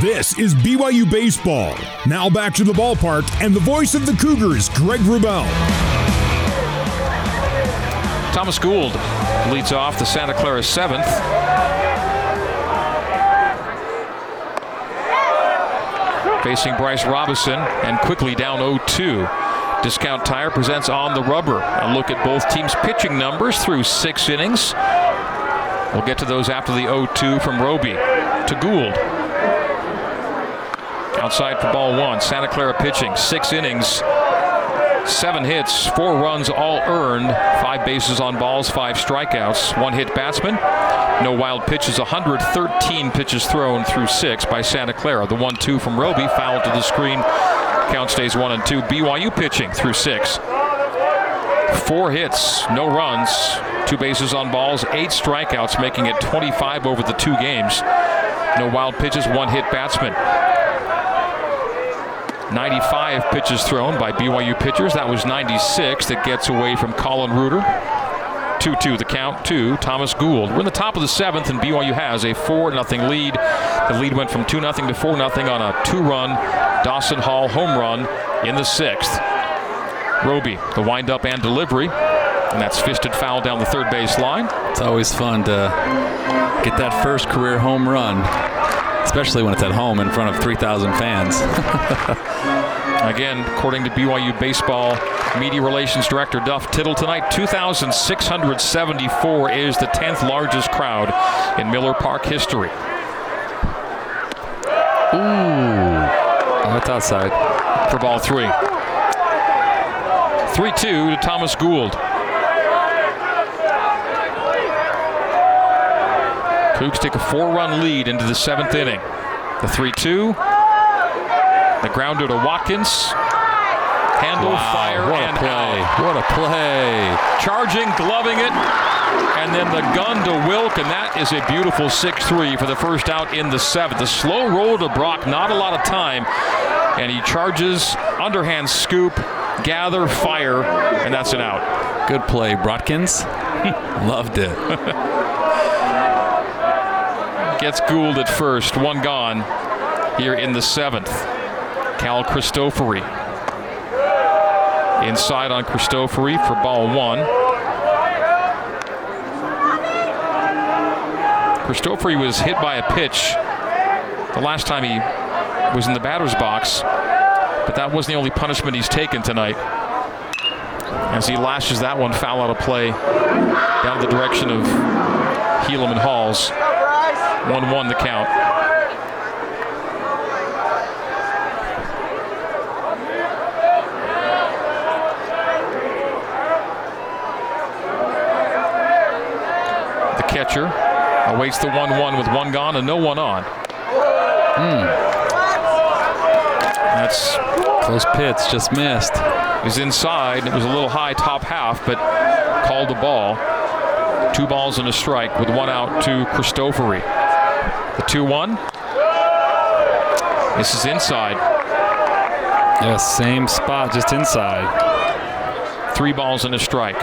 This is BYU Baseball. Now back to the ballpark and the voice of the Cougars, Greg Wrubell. Thomas Gould leads off the Santa Clara seventh. Facing Bryce Robison and quickly down 0-2. Discount Tire presents On the Rubber. A look at both teams' pitching numbers through six innings. We'll get to those after the 0-2 from Roby to Gould. Outside for ball one. Santa Clara pitching. Six innings. Seven hits, four runs all earned, five bases on balls, five strikeouts, one hit batsman, no wild pitches, 113 pitches thrown through six by Santa Clara. The 1 2 from Roby, foul to the screen. Count stays one and two. BYU pitching through six. Four hits, no runs, two bases on balls, eight strikeouts, making it 25 over the two games. No wild pitches, one hit batsman. 95 pitches thrown by BYU pitchers. That was 96 that gets away from Colin Reuter. 2 2 the count to Thomas Gould. We're in the top of the seventh, and BYU has a 4 0 lead. The lead went from 2 0 to 4 0 on a two run Dawson Hall home run in the sixth. Roby, the windup and delivery. And that's fisted foul down the third base line. It's always fun to get that first career home run especially when it's at home in front of 3,000 fans. Again, according to BYU Baseball Media Relations Director Duff Tittle tonight, 2,674 is the 10th largest crowd in Miller Park history. Ooh, oh, that's outside. For ball three. 3 2 to Thomas Gould. Cougs take a four-run lead into the seventh inning. The 3-2. The grounder to Watkins. Handle, wow, fire, what and a play. out. What a play. Charging, gloving it, and then the gun to Wilk, and that is a beautiful 6-3 for the first out in the seventh. The slow roll to Brock, not a lot of time, and he charges, underhand scoop, gather, fire, and that's an out. Good play, Brockins. Loved it. Gets Gould at first, one gone here in the seventh. Cal Cristofori. Inside on Cristofori for ball one. Cristofori was hit by a pitch the last time he was in the batter's box, but that wasn't the only punishment he's taken tonight. As he lashes that one foul out of play down the direction of Helaman Halls. 1 1 the count. The catcher awaits the 1 1 with one gone and no one on. Mm. That's close pitch, just missed. It was inside. It was a little high top half, but called the ball. Two balls and a strike with one out to Cristofori. The 2 1. This is inside. Yes, same spot, just inside. Three balls and a strike.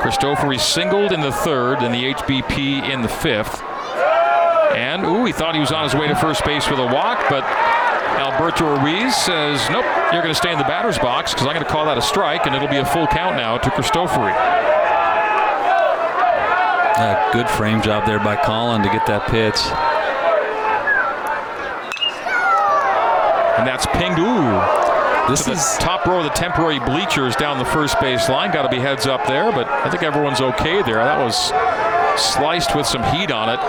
Cristofori singled in the third and the HBP in the fifth. And, ooh, he thought he was on his way to first base with a walk, but Alberto Ruiz says, nope, you're going to stay in the batter's box because I'm going to call that a strike, and it'll be a full count now to Cristofori. A good frame job there by Colin to get that pitch. And that's pinged. Ooh. This is top row of the temporary bleachers down the first base line. Got to be heads up there, but I think everyone's okay there. That was sliced with some heat on it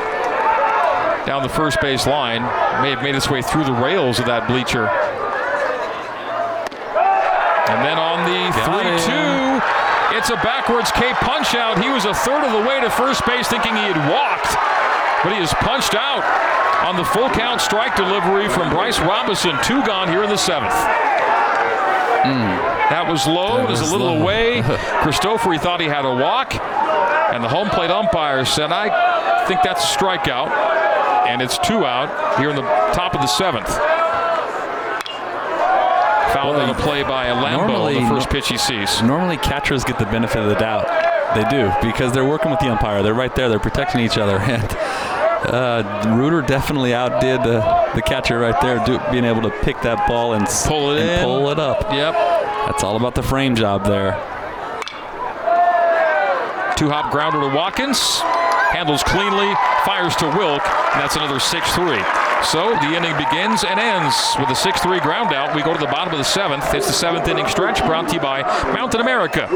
down the first base line. May have made its way through the rails of that bleacher. And then on the 3 2, it's a backwards K punch out. He was a third of the way to first base thinking he had walked, but he is punched out on the full count strike delivery from Bryce Robinson. Two gone here in the seventh. Mm. That was low. That it was, a little low. away. Cristofori thought he had a walk, and the home plate umpire said, I think that's a strikeout. And it's two out here in the top of the seventh. Foul on the play by Lambo normally, the first pitch he sees. Normally catchers get the benefit of the doubt. They do because they're working with the umpire. They're right there. They're protecting each other. And Uh, Reuter definitely outdid uh, the catcher right there, do, being able to pick that ball and pull it and in, pull it up. Yep. That's all about the frame job there. Two hop grounder to Watkins. Handles cleanly, fires to Wilk, and that's another 6 3. So the inning begins and ends with a 6 3 ground out. We go to the bottom of the seventh. It's the seventh inning stretch brought to you by Mountain America,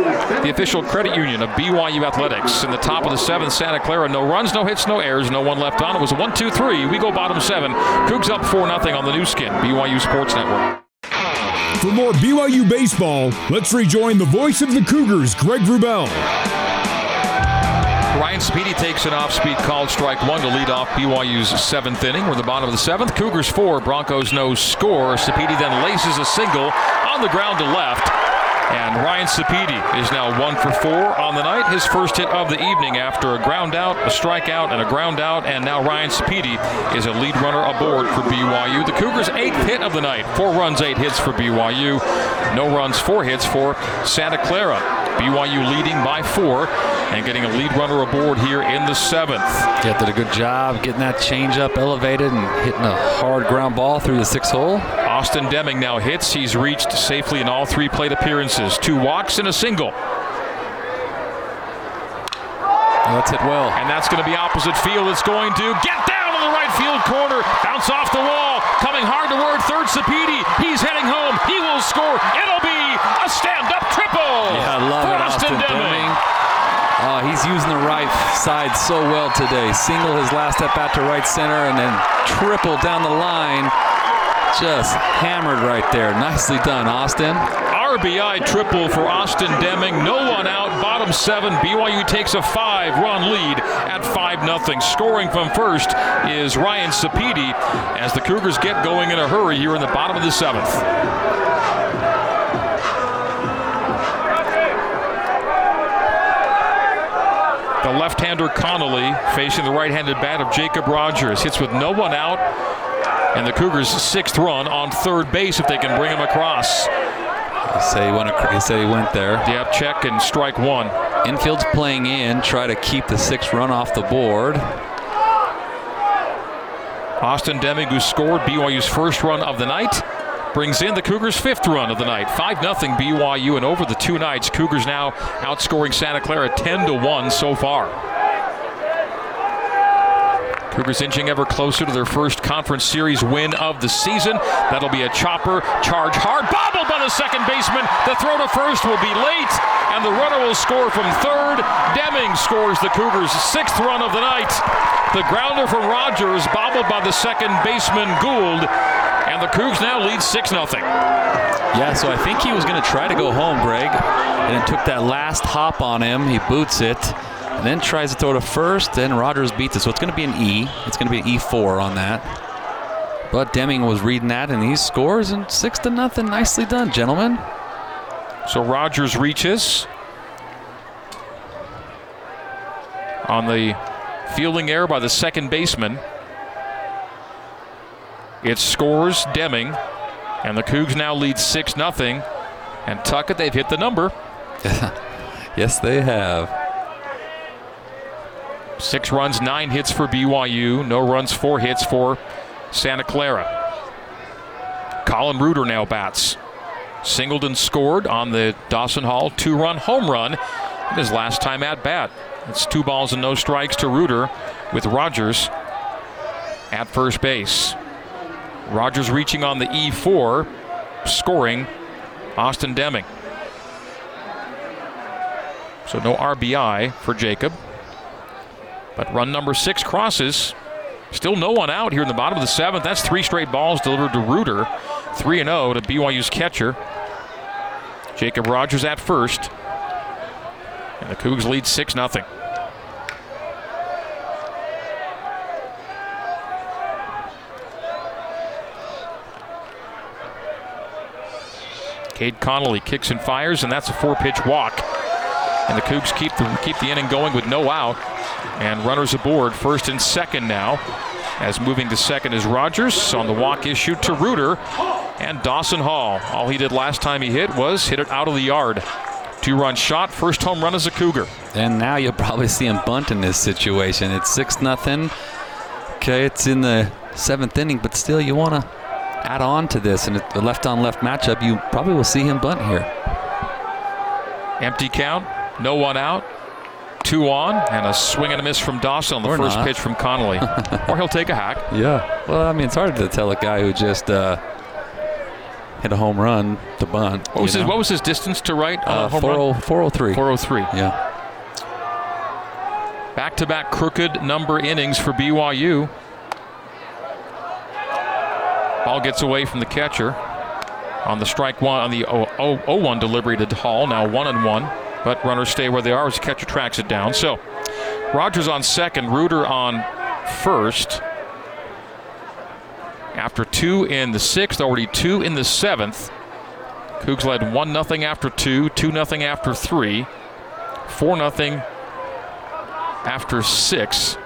the official credit union of BYU Athletics. In the top of the seventh, Santa Clara, no runs, no hits, no errors, no one left on. It was a 1 2 3. We go bottom seven. Cougs up 4 0 on the Nu Skin, BYU Sports Network. For more BYU baseball, let's rejoin the voice of the Cougars, Greg Wrubell. Ryan Sapedi takes an off-speed called strike one to lead off BYU's seventh inning. We're in the bottom of the seventh. Cougars four, Broncos no score. Sapedi then laces a single on the ground to left. And Ryan Sapedi is now one for four on the night. His first hit of the evening after a ground out, a strikeout, and a ground out. And now Ryan Sapedi is a lead runner aboard for BYU. The Cougars' eighth hit of the night. Four runs, eight hits for BYU. No runs, four hits for Santa Clara. BYU leading by four and getting a lead runner aboard here in the seventh. Yeah, did a good job getting that changeup elevated and hitting a hard ground ball through the sixth hole. Austin Deming now hits. He's reached safely in all three plate appearances. Two walks and a single. That's hit well. And that's going to be opposite field. It's going to get down in the right field corner. Bounce off the wall. Coming hard toward third Sapedi. He's heading home. He will score. It'll be a stand-up triple. Yeah, I love for it, Austin, Austin Deming. Deming. Uh, he's using the right side so well today. Single his last step out to right center and then triple down the line. Just hammered right there. Nicely done, Austin. RBI triple for Austin Deming. No one out. Bottom seven. BYU takes a five-run lead at 5-0. Scoring from first is Ryan Sapedi as the Cougars get going in a hurry here in the bottom of the seventh. The left-hander Connolly facing the right-handed bat of Jacob Rogers. Hits with no one out. And the Cougars' sixth run on third base if they can bring him across. He said he went, he said he went there. Yep, check and strike one. Infield's playing in, try to keep the sixth run off the board. Austin Deming, who scored BYU's first run of the night, brings in the Cougars' fifth run of the night. 5 0 BYU, and over the two nights, Cougars now outscoring Santa Clara 10 to 1 so far. Cougars inching ever closer to their first conference series win of the season. That'll be a chopper, charge hard, bobbled by the second baseman. The throw to first will be late, and the runner will score from third. Deming scores the Cougars' sixth run of the night. The grounder from Rogers, bobbled by the second baseman Gould, and the Cougs now lead 6 0. Yeah, so I think he was going to try to go home, Greg, and then took that last hop on him. He boots it, and then tries to throw to first. Then Rogers beats it, so it's going to be an E. It's going to be an E4 on that. But Deming was reading that, and he scores, and six to nothing. Nicely done, gentlemen. So Rogers reaches on the fielding error by the second baseman. It scores Deming, and the Cougs now lead 6 0. And Tuckett, they've hit the number. Yes, they have. Six runs, nine hits for BYU. No runs, four hits for Santa Clara. Colin Reuter now bats. Singleton scored on the Dawson Hall two run home run in his last time at bat. It's two balls and no strikes to Reuter with Rogers at first base. Rogers reaching on the E4, scoring Austin Deming. So no RBI for Jacob. But run number six crosses. Still no one out here in the bottom of the seventh. That's three straight balls delivered to Reuter. 3 0 to BYU's catcher. Jacob Rogers at first. And the Cougs lead 6 0. Cade Connolly kicks and fires, and that's a four pitch walk. And the Cougs keep the, keep the inning going with no out. And runners aboard, first and second now. As moving to second is Rogers on the walk issue to Reuter and Dawson Hall. All he did last time he hit was hit it out of the yard. Two run shot, first home run as a Cougar. And now you'll probably see him bunt in this situation. It's 6 nothing. Okay, it's in the seventh inning, but still, you want to add on to this. And the left on left matchup, you probably will see him bunt here. Empty count, no one out. Two on, and a swing and a miss from Dawson on the Or first not. pitch from Connolly. or he'll take a hack. Yeah. Well, I mean, it's hard to tell a guy who just uh, hit a home run to bunt. What was, his, what was his distance to right uh, a home run? 403. 403. Yeah. Back to back crooked number innings for BYU. Ball gets away from the catcher on the strike one on the 0 1 delivery to Hall. Now 1 and 1, but runners stay where they are as the catcher tracks it down. So Rogers on second, Reuter on first. After two in the sixth, already two in the seventh. Cougs led 1 0 after two, 2 0 after three, 4 0 after six.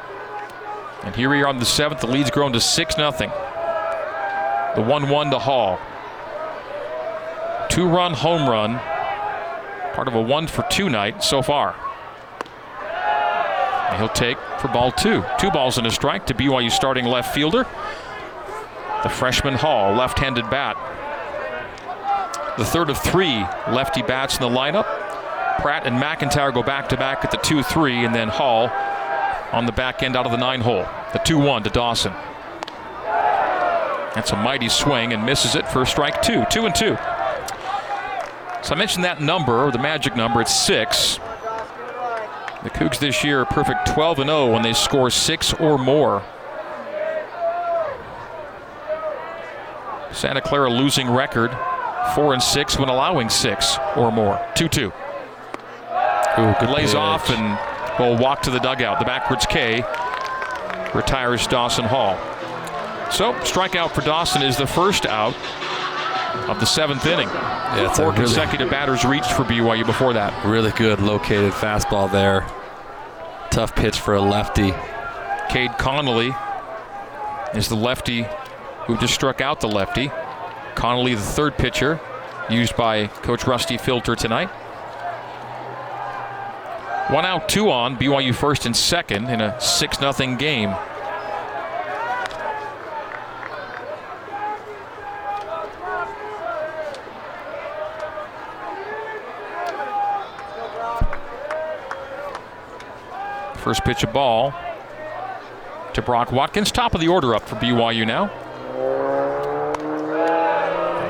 And here we are on the seventh. The lead's grown to 6 0. The 1 1 to Hall. Two run home run. Part of a one for two night so far. And he'll take for ball two. Two balls and a strike to BYU starting left fielder. The freshman Hall, left handed bat. The third of three lefty bats in the lineup. Pratt and McIntyre go back to back at the 2 3, and then Hall on the back end out of the nine hole. The 2 1 to Dawson. That's a mighty swing and misses it for strike two. Two and two. So I mentioned that number, the magic number, it's six. The Cougs this year are perfect 12 and 0 when they score six or more. Santa Clara losing record, four and six when allowing six or more. 2 2. Ooh, good Lays pitch. off and will walk to the dugout. The backwards K retires Dawson Hall. So, strikeout for Dawson is the first out of the seventh inning. Yeah, Four really- consecutive batters reached for BYU before that. Really good located fastball there. Tough pitch for a lefty. Cade Connolly is the lefty who just struck out the lefty. Connolly, the third pitcher, used by Coach Rusty Filter tonight. One out, two on. BYU first and second in a 6 0 game. First pitch a ball to Brock Watkins. Top of the order up for BYU now.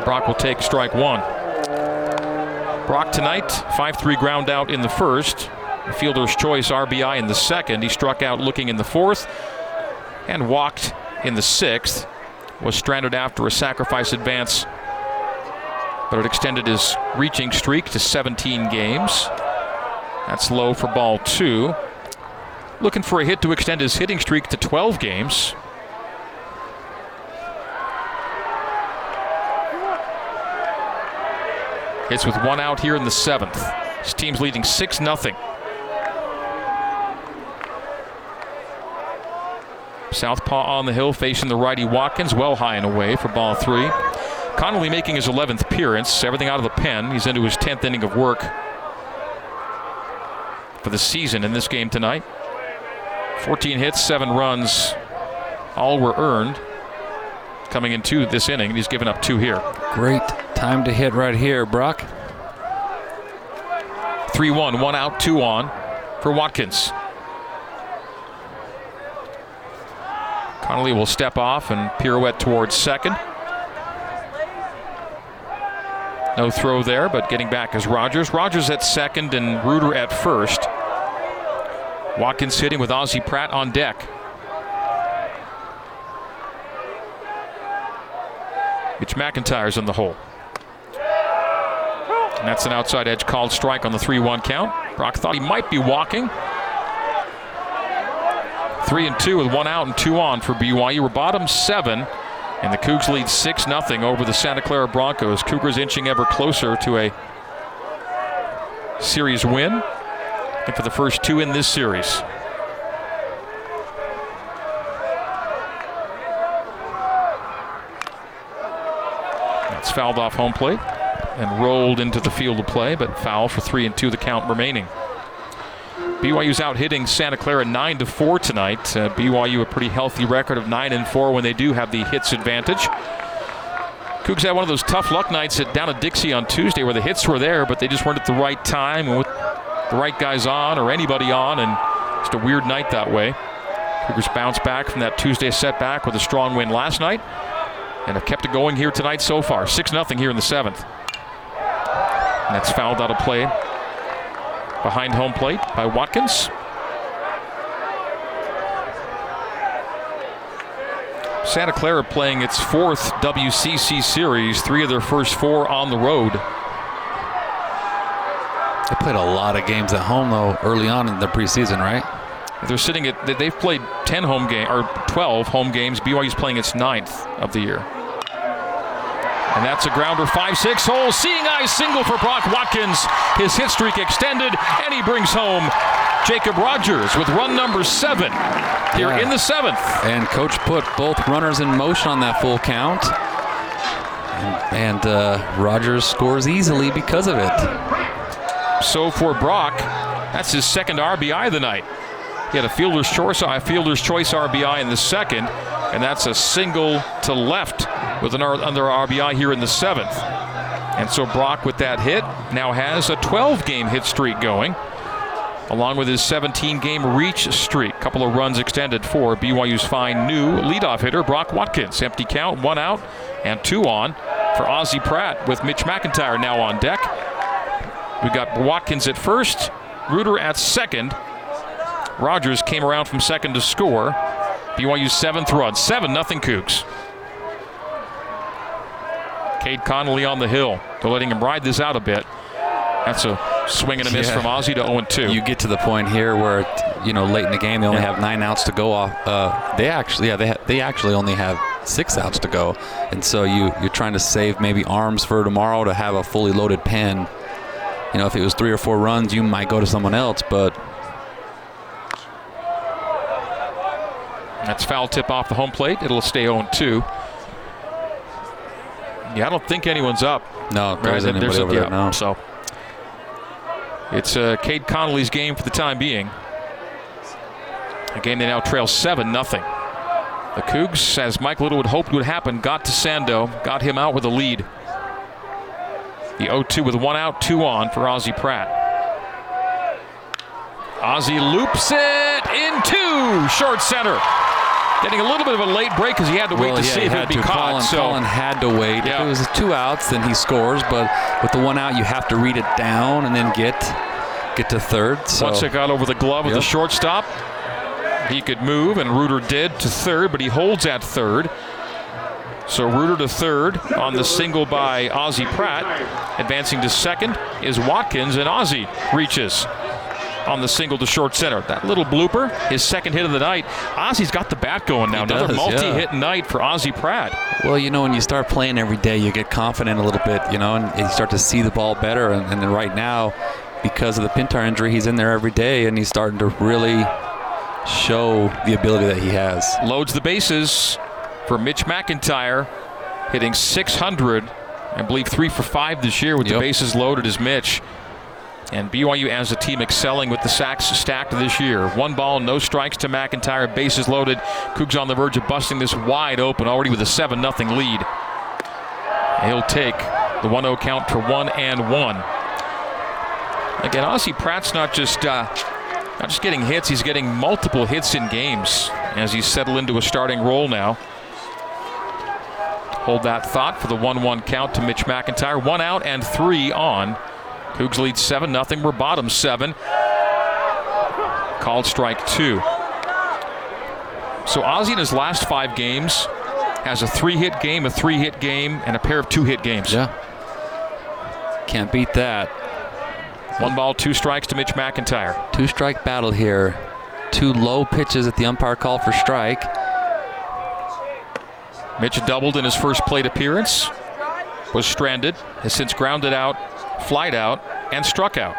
Brock will take strike one. Brock tonight, 5 3 ground out in the first. Fielder's choice RBI in the second. He struck out looking in the fourth and walked in the sixth. Was stranded after a sacrifice advance, but it extended his reaching streak to 17 games. That's low for ball two. Looking for a hit to extend his hitting streak to 12 games. Hits with one out here in the seventh. His team's leading 6 0. Southpaw on the hill facing the righty Watkins, well high and away for ball three. Connolly making his 11th appearance, everything out of the pen. He's into his 10th inning of work for the season in this game tonight. 14 hits, 7 runs, all were earned coming into this inning. He's given up two here. Great time to hit right here, Brock. 3 1, one out, two on for Watkins. Connolly will step off and pirouette towards second. No throw there, but getting back is Rogers. Rogers at second and Reuter at first. Watkins hitting with Ozzie Pratt on deck. Mitch McIntyre's in the hole. And that's an outside edge called strike on the 3 1 count. Brock thought he might be walking. Three and two with one out and two on for BYU. We're bottom seven, and the Cougs lead 6 0 over the Santa Clara Broncos. Cougars inching ever closer to a series win. For the first two in this series. It's fouled off home plate and rolled into the field of play, but foul for three and two, the count remaining. BYU's out hitting Santa Clara 9 to 4 tonight. Uh, BYU a pretty healthy record of 9 and 4 when they do have the hits advantage. Cougs had one of those tough luck nights at down at Dixie on Tuesday where the hits were there, but they just weren't at the right time and with the right guys on or anybody on, and just a weird night that way. Cougars bounce back from that Tuesday setback with a strong win last night and have kept it going here tonight so far. 6 0 here in the seventh. And that's fouled out of play behind home plate by Watkins. Santa Clara playing its fourth WCC series, three of their first four on the road. They played a lot of games at home though early on in the preseason, right? They're sitting at they've played 10 home game or 12 home games. BYU's playing its ninth of the year. And that's a grounder 5-6 hole. Seeing eye single for Brock Watkins. His hit streak extended, and he brings home Jacob Rogers with run number seven here yeah. in the seventh. And coach put both runners in motion on that full count. And, and uh, Rogers scores easily because of it. So for Brock, that's his second RBI of the night. He had a fielder's choice, a fielder's choice RBI in the second, and that's a single to left with an under RBI here in the seventh. And so Brock, with that hit, now has a 12 game hit streak going, along with his 17 game reach streak. Couple of runs extended for BYU's fine new leadoff hitter, Brock Watkins. Empty count, one out, and two on for Ozzie Pratt with Mitch McIntyre now on deck. We got Watkins at first, Reuter at second. Rogers came around from second to score. BYU's seventh run, 7 nothing Cougs. Cade Connolly on the hill. They're letting him ride this out a bit. That's a swing and a miss yeah. from Ozzie to 0 2. You get to the point here where, you know, late in the game they only yeah. have nine outs to go off. Uh, they actually, yeah, they ha- they actually only have six outs to go, and so you you're trying to save maybe arms for tomorrow to have a fully loaded pen. You know, if it was three or four runs, you might go to someone else, but That's foul tip off the home plate. It'll stay 0 2. Yeah, I don't think anyone's up. No, there isn't anybody over there, no. So it's uh, Cade Connolly's game for the time being. A game they now trail 7 nothing. The Cougs, as Mike Littlewood hoped would happen, got to Sando, got him out with a lead. The 0 2 with one out, two on for Ozzie Pratt. Ozzie loops it into short center. Getting a little bit of a late break because he had to wait well, to yeah, see if it would be to. caught. Colin, so Colin had to wait. Yeah. If it was two outs, then he scores. But with the one out, you have to read it down and then get get to third. So. Once it got over the glove yep. of the shortstop, he could move, and Reuter did to third, but he holds at third. So Reuter to third on the single by Ozzie Pratt. Advancing to second is Watkins, and Ozzie reaches on the single to short center. That little blooper, his second hit of the night. Ozzie's got the bat going now. He Another multi-hit yeah. night for Ozzie Pratt. Well, you know, when you start playing every day, you get confident a little bit, you know, and you start to see the ball better. And, and right now, because of the Pintar injury, he's in there every day, and he's starting to really show the ability that he has. Loads the bases for Mitch McIntyre, hitting 600. I believe three for five this year with yep. the bases loaded as Mitch. And BYU as a team excelling with the sacks stacked this year. One ball, no strikes to McIntyre, bases loaded. Cougs on the verge of busting this wide open already with a 7 0 lead. He'll take the 1 0 count for 1 and 1. Again, Ozzie Pratt's not just uh, not just getting hits, he's getting multiple hits in games as he's settled into a starting role now. Hold that thought for the 1 1 count to Mitch McIntyre. One out and three on. Cougs lead 7 0. We're bottom 7. Called strike two. So Ozzie in his last five games has a three hit game, a three hit game, and a pair of two hit games. Yeah. Can't beat that. One ball, two strikes to Mitch McIntyre. Two strike battle here. Two low pitches at the umpire call for strike. Mitch doubled in his first plate appearance. Was stranded, has since grounded out flied out, and struck out.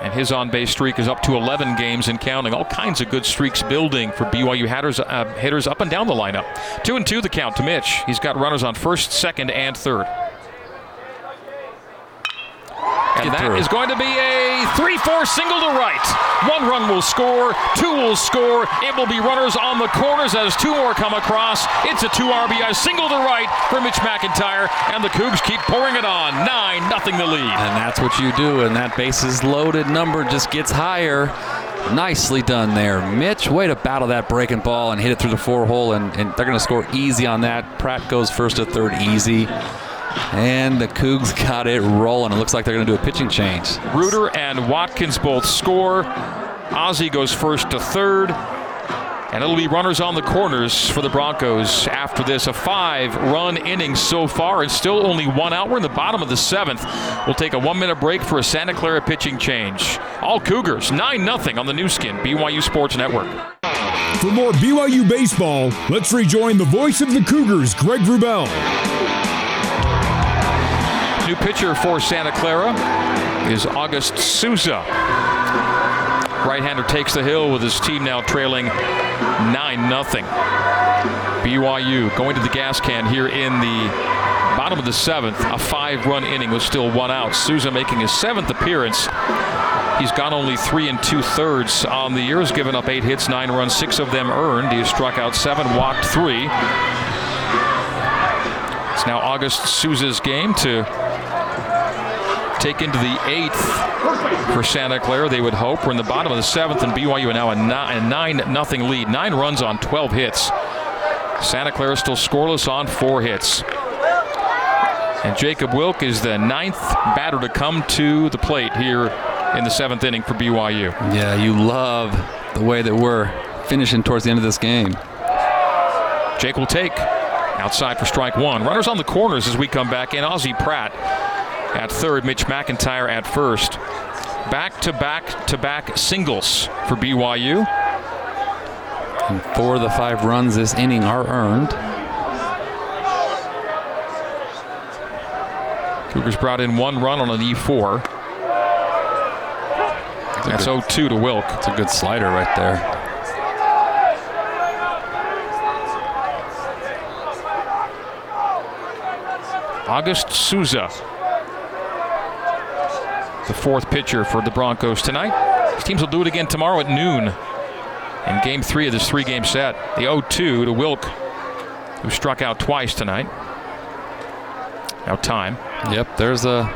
And his on base streak is up to 11 games and counting. All kinds of good streaks building for BYU hitters, uh, hitters up and down the lineup. Two and two the count to Mitch. He's got runners on first, second, and third. And that through. is going to be a 3-4 single to right. One run will score, two will score. It will be runners on the corners as two more come across. It's a two RBI single to right for Mitch McIntyre, and the Cougs keep pouring it on. Nine nothing the lead. And that's what you do, and that bases loaded number just gets higher. Nicely done there. Mitch, way to battle that breaking ball and hit it through the four hole, and, and they're going to score easy on that. Pratt goes first to third easy. And the Cougs got it rolling. It looks like they're going to do a pitching change. Reuter and Watkins both score. Ozzie goes first to third. And it'll be runners on the corners for the Broncos after this. A five run inning so far, and still only one out. We're in the bottom of the seventh. We'll take a one minute break for a Santa Clara pitching change. All Cougars, 9 0 on the Nu Skin, BYU Sports Network. For more BYU baseball, let's rejoin the voice of the Cougars, Greg Wrubell. New pitcher for Santa Clara is August Souza. Right-hander takes the hill with his team now trailing 9 0 BYU going to the gas can here in the bottom of the seventh. A five-run inning with still one out. Souza making his seventh appearance. He's gone only three and two thirds on the year. Has given up eight hits, nine runs, six of them earned. He has struck out seven, walked three. It's now August Souza's game to take into the eighth for Santa Clara. They would hope we're in the bottom of the seventh, and BYU are now a nine, a nine nothing lead. Nine runs on 12 hits. Santa Clara is still scoreless on four hits. And Jacob Wilk is the ninth batter to come to the plate here in the seventh inning for BYU. Yeah, you love the way that we're finishing towards the end of this game. Jake will take outside for strike one. Runners on the corners as we come back in. Ozzie Pratt at third, Mitch McIntyre at first. Back to back to back singles for BYU. And four of the five runs this inning are earned. Cougars brought in one run on an E4. That's 0 2 to Wilk. It's a good slider right there. August Souza, the fourth pitcher for the Broncos tonight. These teams will do it again tomorrow at noon in game three of this three game set. The 0 2 to Wilk, who struck out twice tonight. Now time. Yep, there's a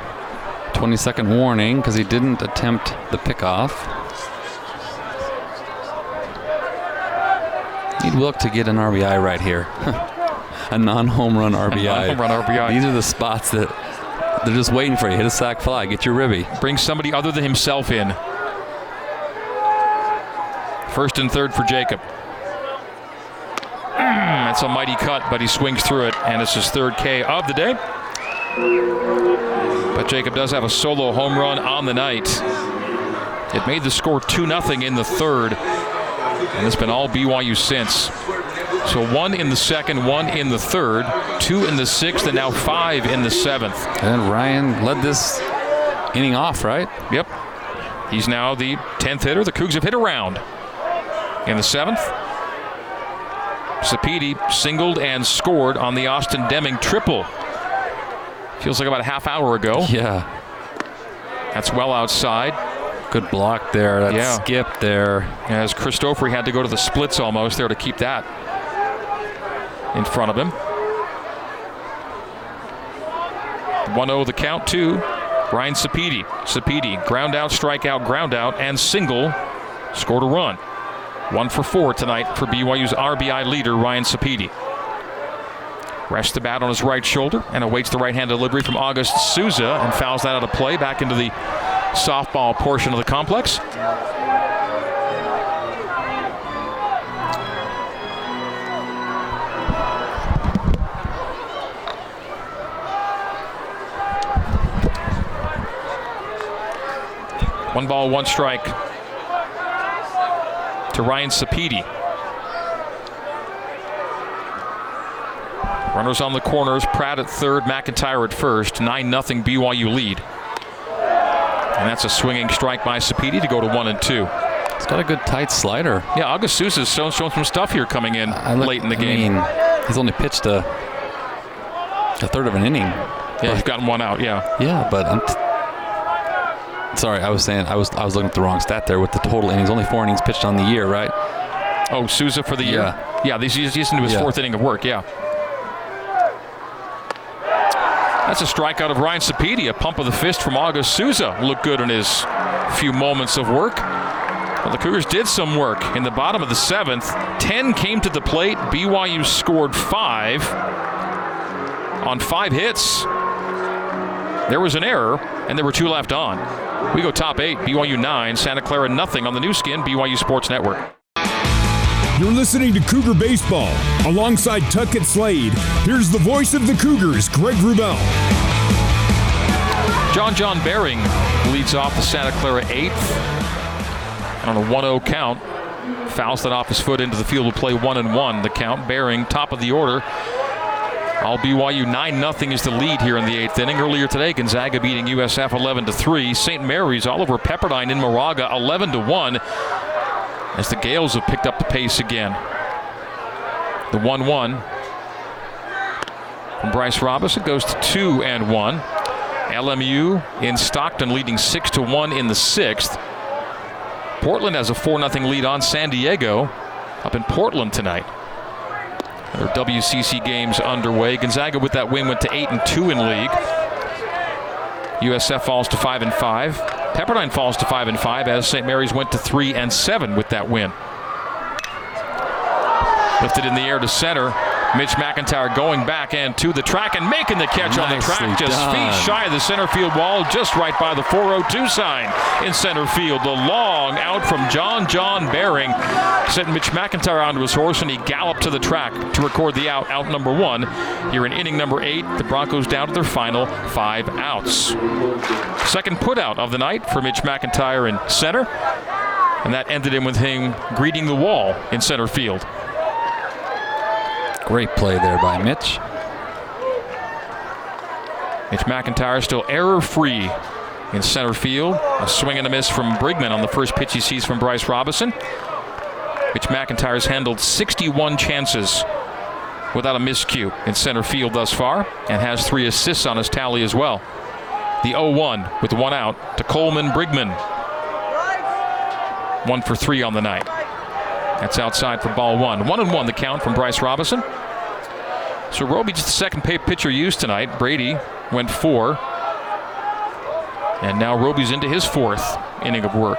20 second warning because he didn't attempt the pickoff. Need Wilk to get an RBI right here. a non home run RBI. non-home run RBI. These are the spots that they're just waiting for you. Hit a sac fly, get your ribby. Bring somebody other than himself in. First and third for Jacob. Mm, that's a mighty cut, but he swings through it, and it's his third K of the day. But Jacob does have a solo home run on the night. It made the score 2 0 in the third, and it's been all BYU since. So one in the second, one in the third, two in the sixth, and now five in the seventh. And Ryan led this inning off, right? Yep. He's now the 10th hitter. The Cougs have hit around. In the seventh, Sapedi singled and scored on the Austin Deming triple. Feels like about a half hour ago. Yeah. That's well outside. Good block there. That Yeah. skip there. As Christopher had to go to the splits almost there to keep that in front of him. 1 0 the count two. Ryan Sapedi. Sapedi, ground out, strikeout, ground out, and single. Scored a run. One for four tonight for BYU's RBI leader, Ryan Sapedi. Rests the bat on his right shoulder and awaits the right hand delivery from August Souza and fouls that out of play back into the softball portion of the complex. One ball, one strike to Ryan Sapedi. Runners on the corners, Pratt at third, McIntyre at first. 9 0 BYU lead. And that's a swinging strike by Sapedi to go to 1 and 2. He's got a good tight slider. Yeah, August Souza's shown, shown some stuff here coming in look- late in the I game. mean, he's only pitched a, a third of an inning. yeah, he's gotten one out, yeah. Yeah, but Sorry, I was saying I was I was looking at the wrong stat there with the total innings. Only four innings pitched on the year, right? Oh, Souza for the year. Yeah. Yeah, he's, he's into his Yeah. fourth inning of work. Yeah. That's a strikeout of Ryan Sapedi, a pump of the fist from August Souza. Looked good in his few moments of work. Well, the Cougars did some work in the bottom of the seventh. Ten came to the plate. BYU scored five on five hits. There was an error, and there were two left on. We go top eight. BYU nine, Santa Clara nothing on the Nu Skin. BYU Sports Network. You're listening to Cougar Baseball. Alongside Tuckett Slade, here's the voice of the Cougars, Greg Wrubell. John John Bering leads off the Santa Clara eighth. On a 1-0 count, fouls that off his foot into the field will play one and one. The count. Bering top of the order. All BYU 9 0 is the lead here in the eighth inning. Earlier today, Gonzaga beating USF 11 3. St. Mary's all over Pepperdine in Moraga 11 1 as the Gaels have picked up the pace again. The 1 1 from Bryce Robinson goes to 2 and 1. LMU in Stockton leading 6 to 1 in the sixth. Portland has a 4 0 lead on San Diego up in Portland tonight. Their WCC games underway. Gonzaga with that win went to 8 and 2 in league. USF falls to 5 and 5. Pepperdine falls to 5 and 5 as St. Mary's went to 3 and 7 with that win. Lifted in the air to center. Mitch McIntyre going back and to the track and making the catch on the track. Just done. feet shy of the center field wall, just right by the 402 sign in center field. The long out from John John Baring sent Mitch McIntyre onto his horse and he galloped to the track to record the out, out number one. Here in inning number eight, the Broncos down to their final five outs. Second putout of the night for Mitch McIntyre in center. And that ended in with him greeting the wall in center field. Great play there by Mitch. Mitch McIntyre still error free in center field. A swing and a miss from Brigman on the first pitch he sees from Bryce Robinson. Mitch McIntyre's handled 61 chances without a miscue in center field thus far and has three assists on his tally as well. The 0 1 with one out to Coleman Brigman. One for three on the night. That's outside for ball one. One and one the count from Bryce Robinson. So Roby just the second pitcher used tonight. Brady went four. And now Roby's into his fourth inning of work.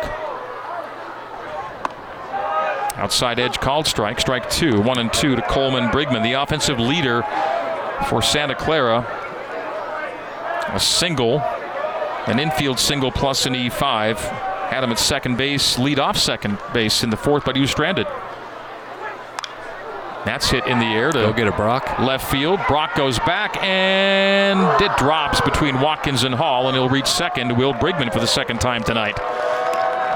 Outside edge called strike. Strike two. One and two to Coleman Brigman, the offensive leader for Santa Clara. A single, an infield single plus an E5. Had him at second base, lead off second base in the fourth, but he was stranded. That's hit in the air to Go get it, Brock. left field. Brock goes back and it drops between Watkins and Hall, and he'll reach second. Will Brigman for the second time tonight.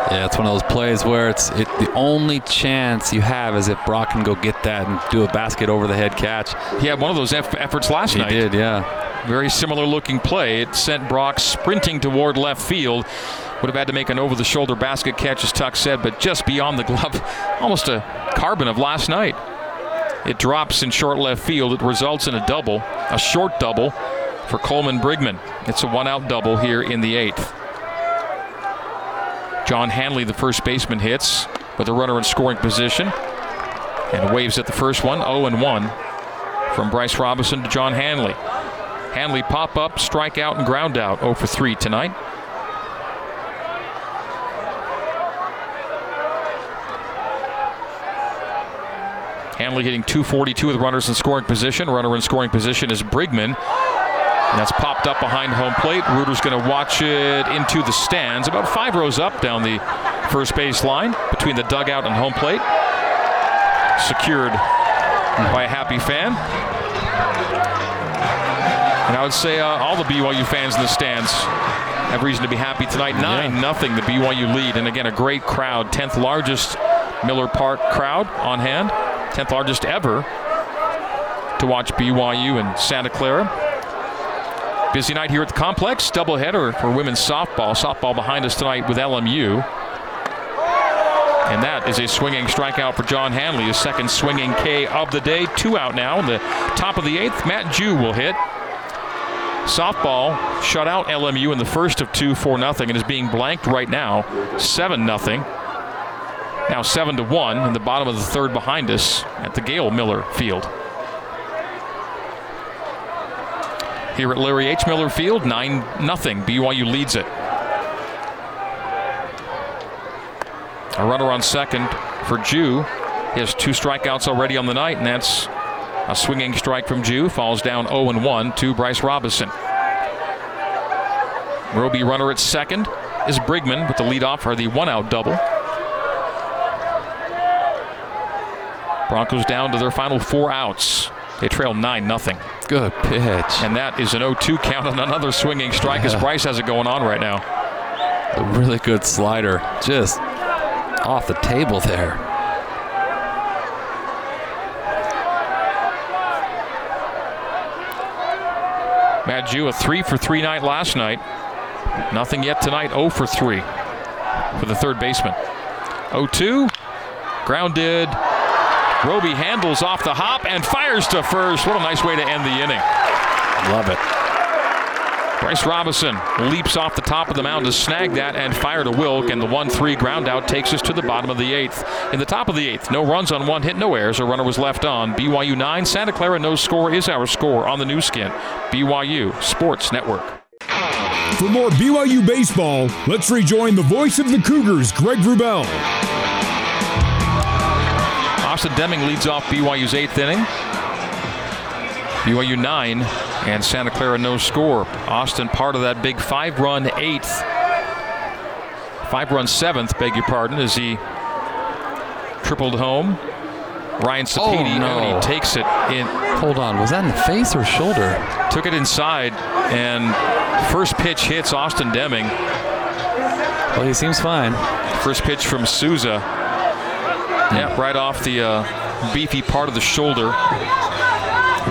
Yeah, it's one of those plays where it's it, the only chance you have is if Brock can go get that and do a basket over the head catch. He had one of those eff- efforts last He night. He did, yeah. Very similar looking play. It sent Brock sprinting toward left field. Would have had to make an over the shoulder basket catch, as Tuck said, but just beyond the glove. Almost a carbon of last night. It drops in short left field. It results in a double, a short double for Coleman Brigman. It's a one out double here in the eighth. John Hanley, the first baseman, hits with a runner in scoring position and waves at the first one, 0 and 1 from Bryce Robinson to John Hanley. Hanley pop up, strike out, and ground out 0 for 3 tonight. Hanley hitting 242 with runners in scoring position. Runner in scoring position is Brigman. And that's popped up behind home plate. Reuter's going to watch it into the stands, about five rows up down the first base line between the dugout and home plate. Secured by a happy fan. And I would say uh, all the BYU fans in the stands have reason to be happy tonight. 9 nothing, the BYU lead. And again, a great crowd. 10th largest Miller Park crowd on hand. 10th largest ever to watch BYU and Santa Clara. Busy night here at the complex. Doubleheader for women's softball. Softball behind us tonight with LMU. And that is a swinging strikeout for John Hanley, his second swinging K of the day. Two out now in the top of the eighth. Matt Jew will hit. Softball shut out LMU in the first of two, 4 nothing, and is being blanked right now, 7 nothing. Now 7 to 1 in the bottom of the third behind us at the Gail Miller Field. Here at Larry H. Miller Field, 9 nothing. BYU leads it. A runner on second for Jew. He has two strikeouts already on the night, and that's a swinging strike from Jew. Falls down 0 1 to Bryce Robinson. Roby runner at second is Brigman with the leadoff for the one out double. Broncos down to their final four outs. They trail 9 0. Good pitch. And that is an 0 2 count on another swinging strike as Bryce has it going on right now. A really good slider. Just off the table there. Matt Jew, a 3 for 3 night last night. Nothing yet tonight, 0 for 3 for the third baseman. 0 2, grounded. Roby handles off the hop and fires to first. What a nice way to end the inning. Love it. Bryce Robinson leaps off the top of the mound to snag that and fire to Wilk, and the 1 3 ground out takes us to the bottom of the eighth. In the top of the eighth, no runs on one hit, no errors. A runner was left on. BYU 9, Santa Clara no score is our score on the Nu Skin. BYU Sports Network. For more BYU baseball, let's rejoin the voice of the Cougars, Greg Wrubell. Austin Deming leads off BYU's eighth inning. BYU 9 and Santa Clara no score. Austin part of that big five run eighth. Five run seventh, beg your pardon, as he tripled home. Ryan Sapedi, Oh, no. and he takes it in. Hold on. Was that in the face or shoulder? Took it inside, and first pitch hits Austin Deming. Well, he seems fine. First pitch from Souza. Yeah, right off the uh, beefy part of the shoulder.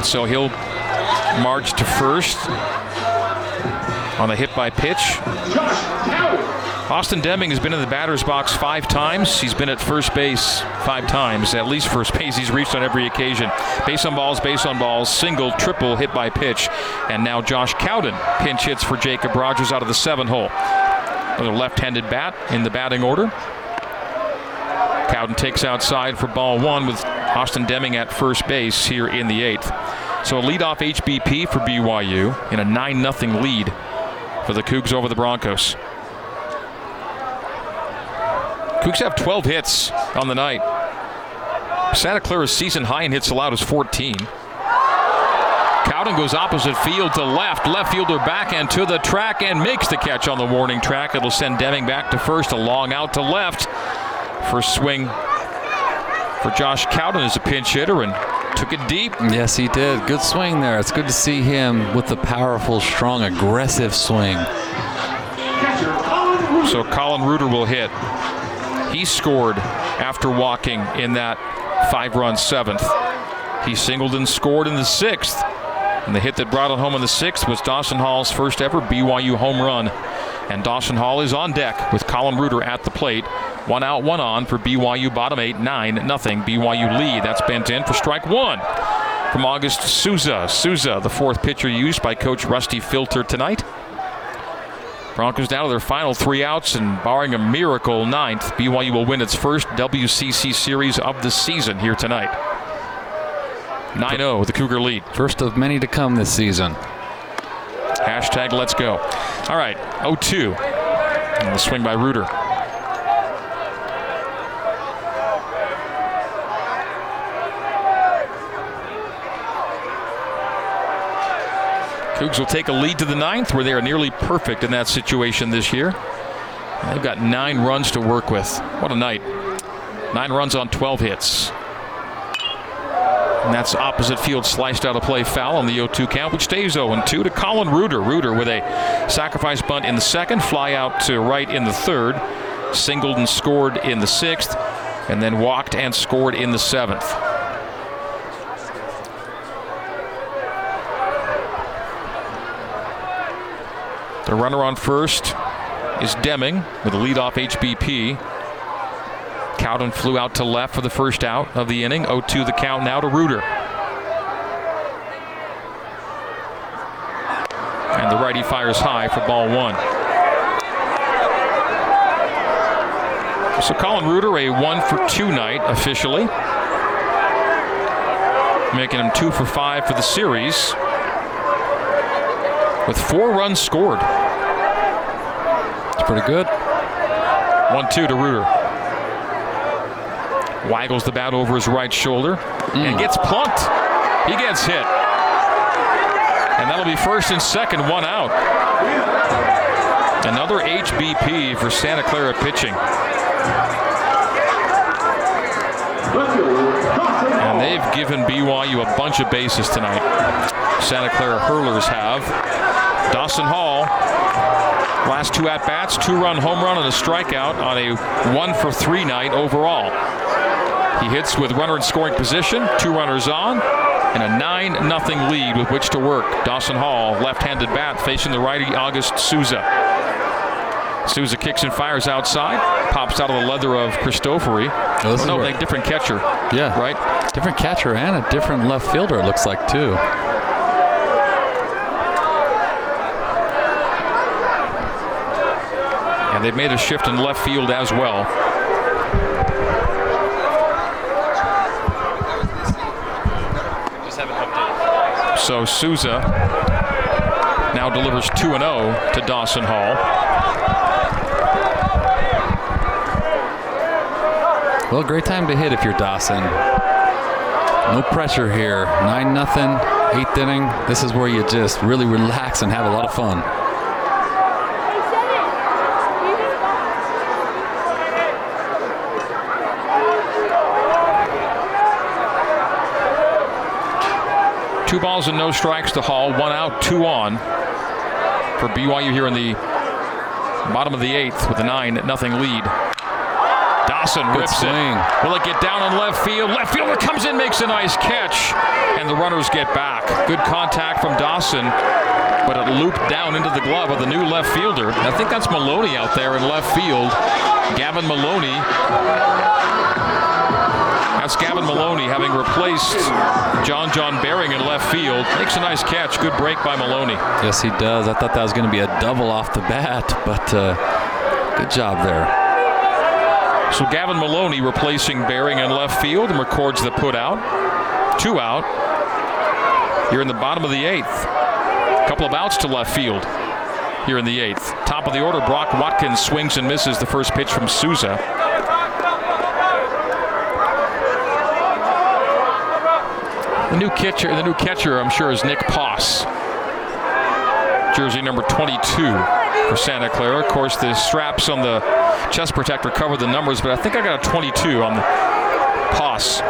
So he'll march to first on a hit by pitch. Austin Deming has been in the batter's box five times. He's been at first base five times. At least first base he's reached on every occasion. Base on balls, base on balls, single, triple, hit by pitch. And now Josh Cowden pinch hits for Jacob Rogers out of the seven hole. Another left-handed bat in the batting order. Cowden takes outside for ball one with Austin Deming at first base here in the eighth. So a leadoff HBP for BYU in a 9 0 lead for the Cougs over the Broncos. Cougs have 12 hits on the night. Santa Clara's season high in hits allowed is 14. Cowden goes opposite field to left. Left fielder back and to the track and makes the catch on the warning track. It'll send Deming back to first. A long out to left. First swing for Josh Cowden as a pinch hitter and took it deep. Yes, he did. Good swing there. It's good to see him with the powerful, strong, aggressive swing. So Colin Reuter will hit. He scored after walking in that five run seventh. He singled and scored in the sixth. And the hit that brought it home in the sixth was Dawson Hall's first ever BYU home run. And Dawson Hall is on deck with Colin Reuter at the plate. One out, one on for BYU bottom eight, nine nothing. BYU lead. That's bent in for strike one from August Souza. Souza, the fourth pitcher used by Coach Rusty Filter tonight. Broncos down to their final three outs, and barring a miracle ninth, BYU will win its first WCC series of the season here tonight. 9 0, the Cougar lead. First of many to come this season. Hashtag let's go. All right, 0 2. And the swing by Reuter. Cougs will take a lead to the ninth, where they are nearly perfect in that situation this year. They've got nine runs to work with. What a night. Nine runs on 12 hits. And that's opposite field sliced out of play foul on the 0-2 count, which stays 0-2 to Colin Reuter. Reuter with a sacrifice bunt in the second, fly out to right in the third, singled and scored in the sixth, and then walked and scored in the seventh. The runner on first is Deming with a leadoff HBP. Cowden flew out to left for the first out of the inning. 0-2 the count now to Reuter. And the righty fires high for ball one. So Colin Reuter, a one for two night officially. Making him two for five for the series. With four runs scored. Pretty good. One two to Reuter. Waggles the bat over his right shoulder and mm. gets plunked. He gets hit. And that'll be first and second, one out. Another HBP for Santa Clara pitching. And they've given BYU a bunch of bases tonight. Santa Clara hurlers have. Dawson Hall, last two at bats, two run home run and a strikeout on a one for three night overall. He hits with runner in scoring position, two runners on, and a 9 0 lead with which to work. Dawson Hall, left handed bat, facing the righty August Souza. Souza kicks and fires outside, pops out of the leather of Christofori. Oh, this is no, like different catcher. Yeah. Right? Different catcher and a different left fielder, it looks like, too. And they've made a shift in left field as well. So Souza now delivers 2 0 to Dawson Hall. Well, great time to hit if you're Dawson. No pressure here. 9 nothing, eighth inning. This is where you just really relax and have a lot of fun. Two balls and no strikes to Hall. One out, two on for BYU here in the bottom of the eighth with a 9 nothing lead. Dawson swing. it. Will it get down on left field? Left fielder comes in, makes a nice catch, and the runners get back. Good contact from Dawson, but it looped down into the glove of the new left fielder. I think that's Maloney out there in left field. Gavin Maloney. That's Gavin Maloney having replaced John John Baring in left field. Makes a nice catch. Good break by Maloney. Yes, he does. I thought that was going to be a double off the bat, but uh, good job there. So Gavin Maloney replacing Baring in left field and records the put out. Two out. You're in the bottom of the eighth. Couple of outs to left field here in the eighth. Top of the order, Brock Watkins swings and misses the first pitch from Souza. The new catcher, the new catcher, I'm sure, is Nick Poss. Jersey number 22 for Santa Clara. Of course, the straps on the chest protector cover the numbers, but I think I got a 22 on the Poss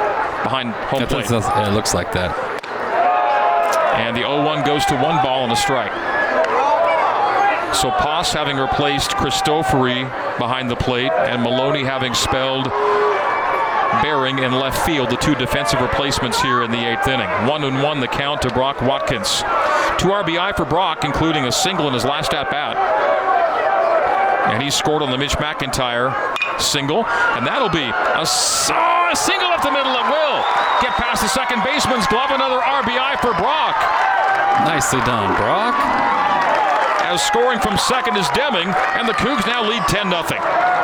behind home That- plate. it looks like that. And the 0-1 goes to one ball and a strike. So Poss having replaced Christofori behind the plate, and Maloney having spelled Bearing in left field, the two defensive replacements here in the eighth inning. One and one the count to Brock Watkins. Two RBI for Brock, including a single in his last at bat. And he scored on the Mitch McIntyre single, and that'll be a, oh, a single up the middle. It will get past the second baseman's glove. Another RBI for Brock. Nicely done, Brock. As scoring from second is Deming, and the Cougs now lead 10 0.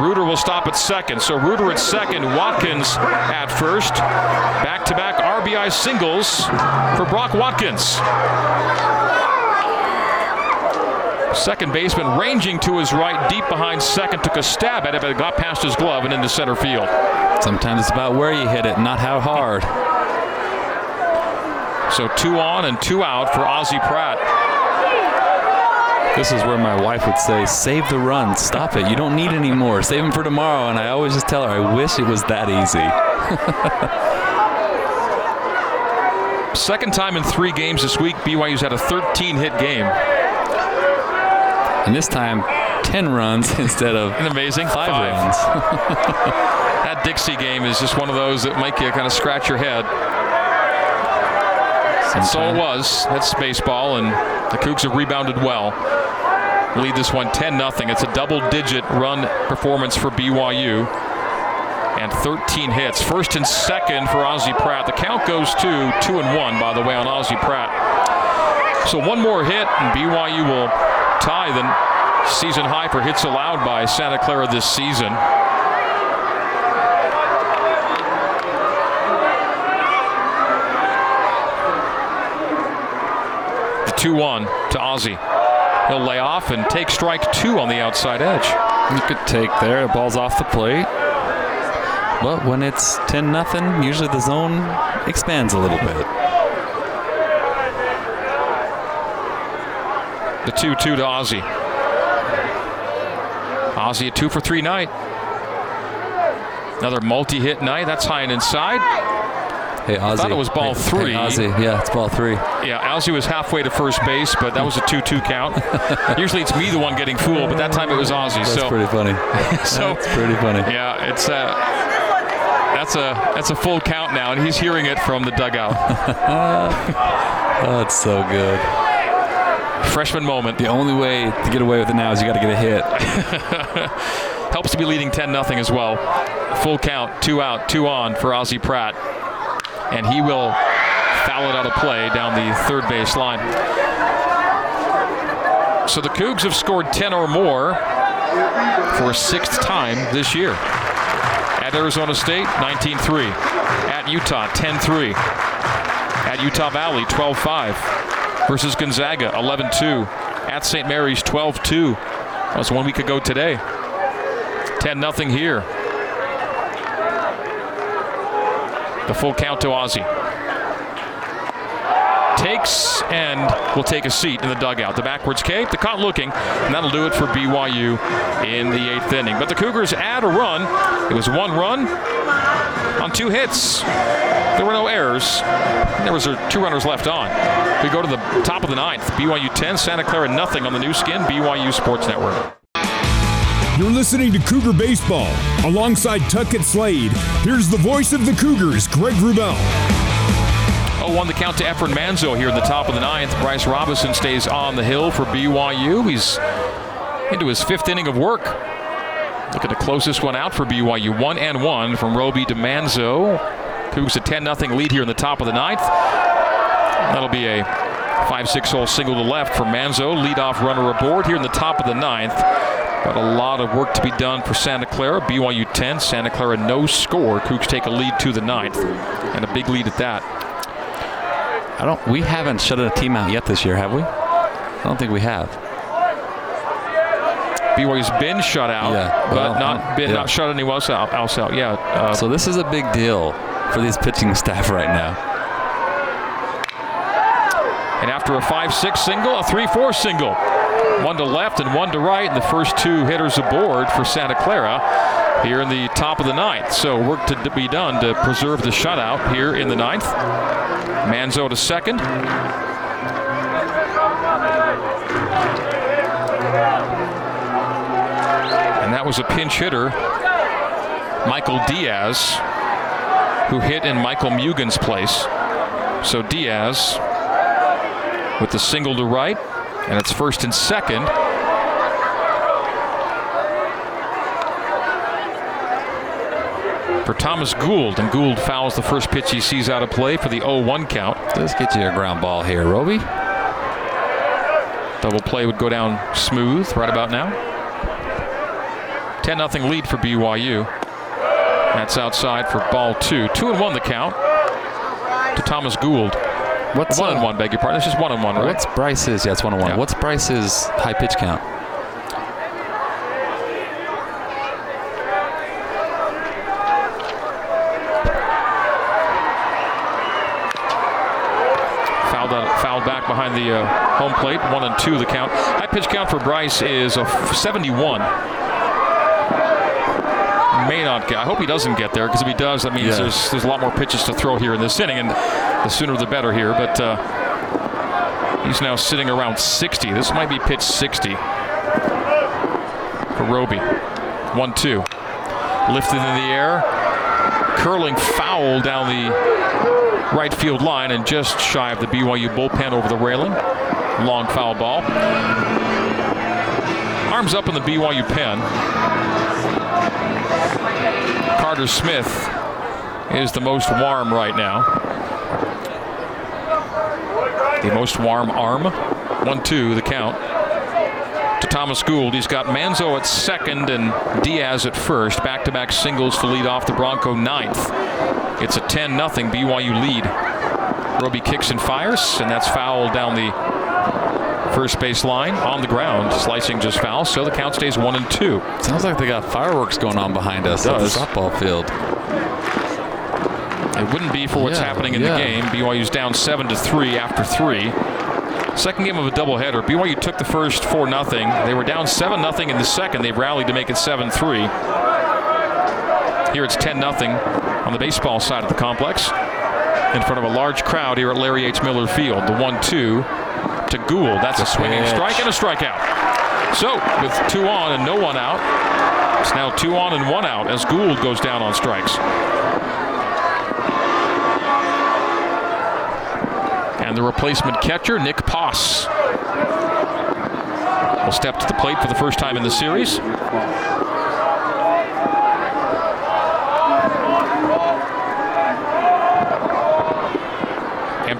Reuter will stop at second. So Reuter at second, Watkins at first. Back to back RBI singles for Brock Watkins. Second baseman ranging to his right, deep behind second, took a stab at it, but it got past his glove and into center field. Sometimes it's about where you hit it, not how hard. So two on and two out for Ozzie Pratt. This is where my wife would say, save the run, stop it. You don't need any more. Save them for tomorrow. And I always just tell her, I wish it was that easy. Second time in three games this week, BYU's had a 13 hit game. And this time, 10 runs instead of Isn't amazing? five, Five. runs. That Dixie game is just one of those that make you kind of scratch your head. And so it was. That's baseball, and the Cougs have rebounded well. Lead this one 10 0. It's a double digit run performance for BYU. And 13 hits. First and second for Ozzie Pratt. The count goes to 2 and 1, by the way, on Ozzie Pratt. So one more hit, and BYU will tie the season high for hits allowed by Santa Clara this season. The 2 1 to Ozzie. He'll lay off and take strike two on the outside edge. You could take there. The ball's off the plate. But when it's 10 nothing, usually the zone expands a little bit. The 2 2 to Ozzie. Ozzie a two for three night. Another multi hit night. That's high and inside. Hey, Ozzie. thought it was ball Hey, three. Hey, Ozzie. Yeah, it's ball three. Yeah, Ozzie was halfway to first base, but that was a 2 2 count. Usually it's me the one getting fooled, but that time it was Ozzie. That's so, pretty funny. so That's pretty funny. yeah, it's uh, that's a that's a full count now, and he's hearing it from the dugout. that's so good. Freshman moment The only way to get away with it now is you got to get a hit. helps to be leading 10 0 as well. Full count, two out, two on for Ozzie Pratt, and he will foul it out of play down the third base line. So the Cougs have scored 10 or more for a sixth time this year. At Arizona State, 19 3. At Utah, 10 3. At Utah Valley, 12 5. Versus Gonzaga, 11 2. At St. Mary's, 12 2. That was one week ago today. 10 0 here. The full count to Ozzie. Takes and will take a seat in the dugout. The backwards K, the caught looking, and that'll do it for BYU in the eighth inning. But the Cougars add a run. It was one run on two hits. There were no errors. There was uh, two runners left on. We go to the top of the ninth. BYU 10, Santa Clara nothing on the Nu Skin, BYU Sports Network. You're listening to Cougar Baseball. Alongside Tuckett Slade, here's the voice of the Cougars, Greg Wrubell. 0-1 the count to Efren Manzo here in the top of the ninth. Bryce Robinson stays on the hill for BYU. He's into his fifth inning of work. Look at the closest one out for BYU. One and one from Roby to Manzo. Cougs a 10-0 lead here in the top of the ninth. That'll be a 5-6 hole single to left for Manzo. Leadoff runner aboard here in the top of the ninth. But a lot of work to be done for Santa Clara. BYU 10, Santa Clara no score. Cougs take a lead to the ninth. And a big lead at that. I don't. We haven't shut a team out yet this year, have we? I don't think we have. BYU's been shut out, Yeah, but not been yeah. not shut anyone else out. Else out. Yeah. Uh, So this is a big deal for these pitching staff right now. and after a five-six single, a three-four single, one to left and one to right, and the first two hitters aboard for Santa Clara here in the top of the ninth. So work to be done to preserve the shutout here in the ninth. Manzo to second. And that was a pinch hitter, Michael Diaz, who hit in Michael Mugen's place. So Diaz with the single to right, and it's first and second. For Thomas Gould, and Gould fouls the first pitch he sees out of play for the 0-1 count. Let's get you a ground ball here, Roby. Double play would go down smooth right about now. 10 0 lead for BYU. That's outside for ball two. Two and one the count to Thomas Gould. What's One uh, and one, beg your pardon. It's just one on one, right? What's Bryce's? Yeah, it's one on one. Yeah. What's Bryce's high pitch count? Fouled, back behind the uh, home plate. One and two the count. High pitch count for Bryce is a f- 71. May not get. I hope he doesn't get there because if he does, that means Yeah. there's there's a lot more pitches to throw here in this inning, and the sooner the better here. But uh, he's now sitting around 60. This might be pitch 60 for Roby. One two, lifted in the air, curling foul down the right field line and just shy of the BYU bullpen over the railing. Long foul ball. Arms up in the BYU pen. Carter Smith is the most warm right now. the most warm arm. 1 2, the count to Thomas Gould. He's got Manzo at second and Diaz at first. Back to back singles to lead off the Bronco ninth. It's a 10 0 BYU lead. Roby kicks and fires, and that's foul down the first base line on the ground. Slicing just foul, so the count stays one and two. Sounds like they got fireworks going on behind us at the softball field. It wouldn't be for what's yeah, happening in yeah. the game. BYU's down seven to three after three. Second game of a doubleheader. BYU took the first 4 0. They were down 7 0 in the second. They've rallied to make it 7 3. Here it's 10 0 on the baseball side of the complex in front of a large crowd here at Larry H. Miller Field. The 1 2 to Gould. That's a swinging strike and a strikeout. So, with two on and no one out, it's now two on and one out as Gould goes down on strikes. And the replacement catcher, Nick Poss, will step to the plate for the first time in the series.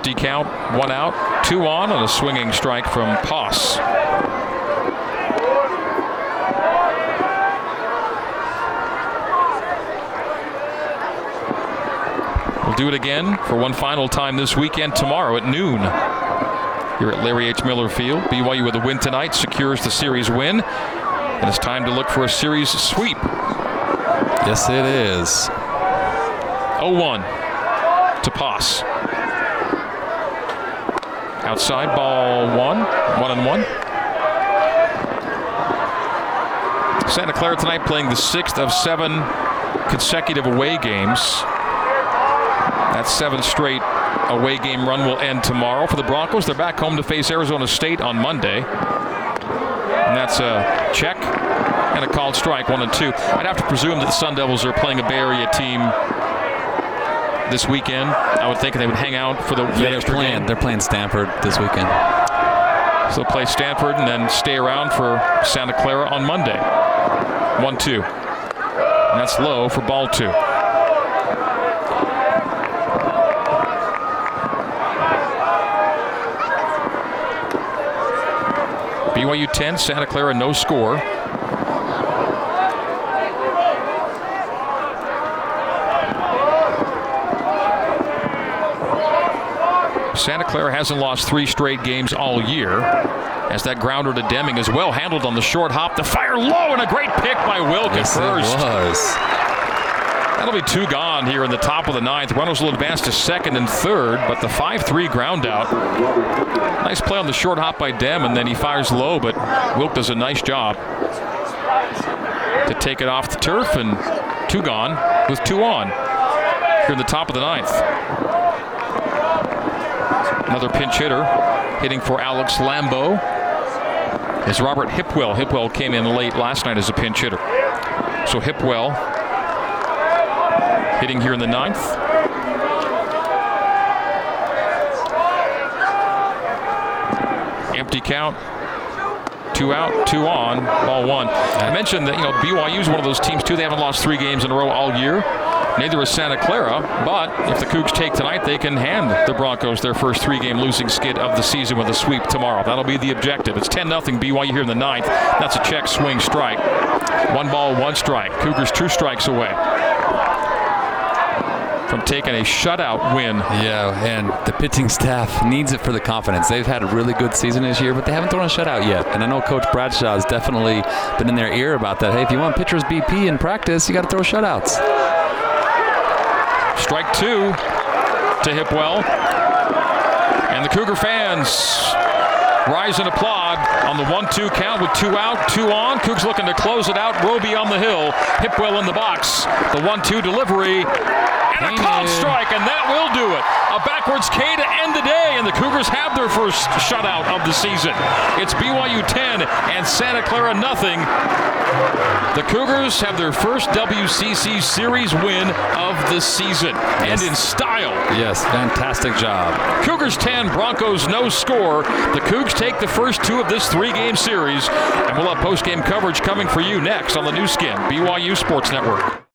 Empty count, one out, two on, and a swinging strike from Poss. We'll do it again for one final time this weekend tomorrow at noon here at Larry H. Miller Field. BYU with a win tonight secures the series win. And it's time to look for a series sweep. Yes, it is. 0 1 to Poss. Outside, ball one, one and one. Santa Clara tonight playing the sixth of seven consecutive away games that seven straight away game run will end tomorrow for the Broncos. They're back home to face Arizona State on Monday. And that's a check and a called strike, one and two. I'd have to presume that the Sun Devils are playing a Bay Area team this weekend. I would think they would hang out for the, yeah, they're playing, game. They're playing Stanford this weekend. So they'll play Stanford and then stay around for Santa Clara on Monday. One two. And that's low for ball two. BYU 10, Santa Clara no score. Santa Clara hasn't lost three straight games all year. As that grounder to Deming is well handled on the short hop. The fire low and a great pick by Wilk yes, at first. It was. That'll be two gone here in the top of the ninth. Runnels will advance to second and third, but the 5-3 ground out. Nice play on the short hop by Dem, and then he fires low, but Wilk does a nice job to take it off the turf, and two gone with two on here in the top of the ninth. Another pinch hitter hitting for Alex Lambo is Robert Hipwell. Hipwell came in late last night as a pinch hitter. So Hipwell hitting here in the ninth. Empty count. Two out, two on, ball one. I mentioned that you know BYU is one of those teams too. They haven't lost three games in a row all year. Neither is Santa Clara, but if the Cougs take tonight, they can hand the Broncos their first three-game losing skid of the season with a sweep tomorrow. That'll be the objective. It's 10 0 BYU here in the ninth. That's a check swing strike. One ball, one strike. Cougars two strikes away from taking a shutout win. Yeah, and the pitching staff needs it for the confidence. They've had a really good season this year, but they haven't thrown a shutout yet. And I know Coach Bradshaw has definitely been in their ear about that. Hey, if you want pitchers BP in practice, you got to throw shutouts. Strike two to Hipwell. And the Cougar fans rise and applaud on the 1 2 count with two out, two on. Cougs looking to close it out. Roby on the hill. Hipwell in the box. The 1 2 delivery and a called mm. strike, and that will do it. A backwards K to end the day, and the Cougars have their first shutout of the season. It's BYU 10 and Santa Clara nothing. The Cougars have their first WCC series win of the season, yes. and in style. Yes, fantastic job. Cougars 10, Broncos no score. The Cougs take the first two of this three-game series, and we'll have post-game coverage coming for you next on the Nu Skin, BYU Sports Network.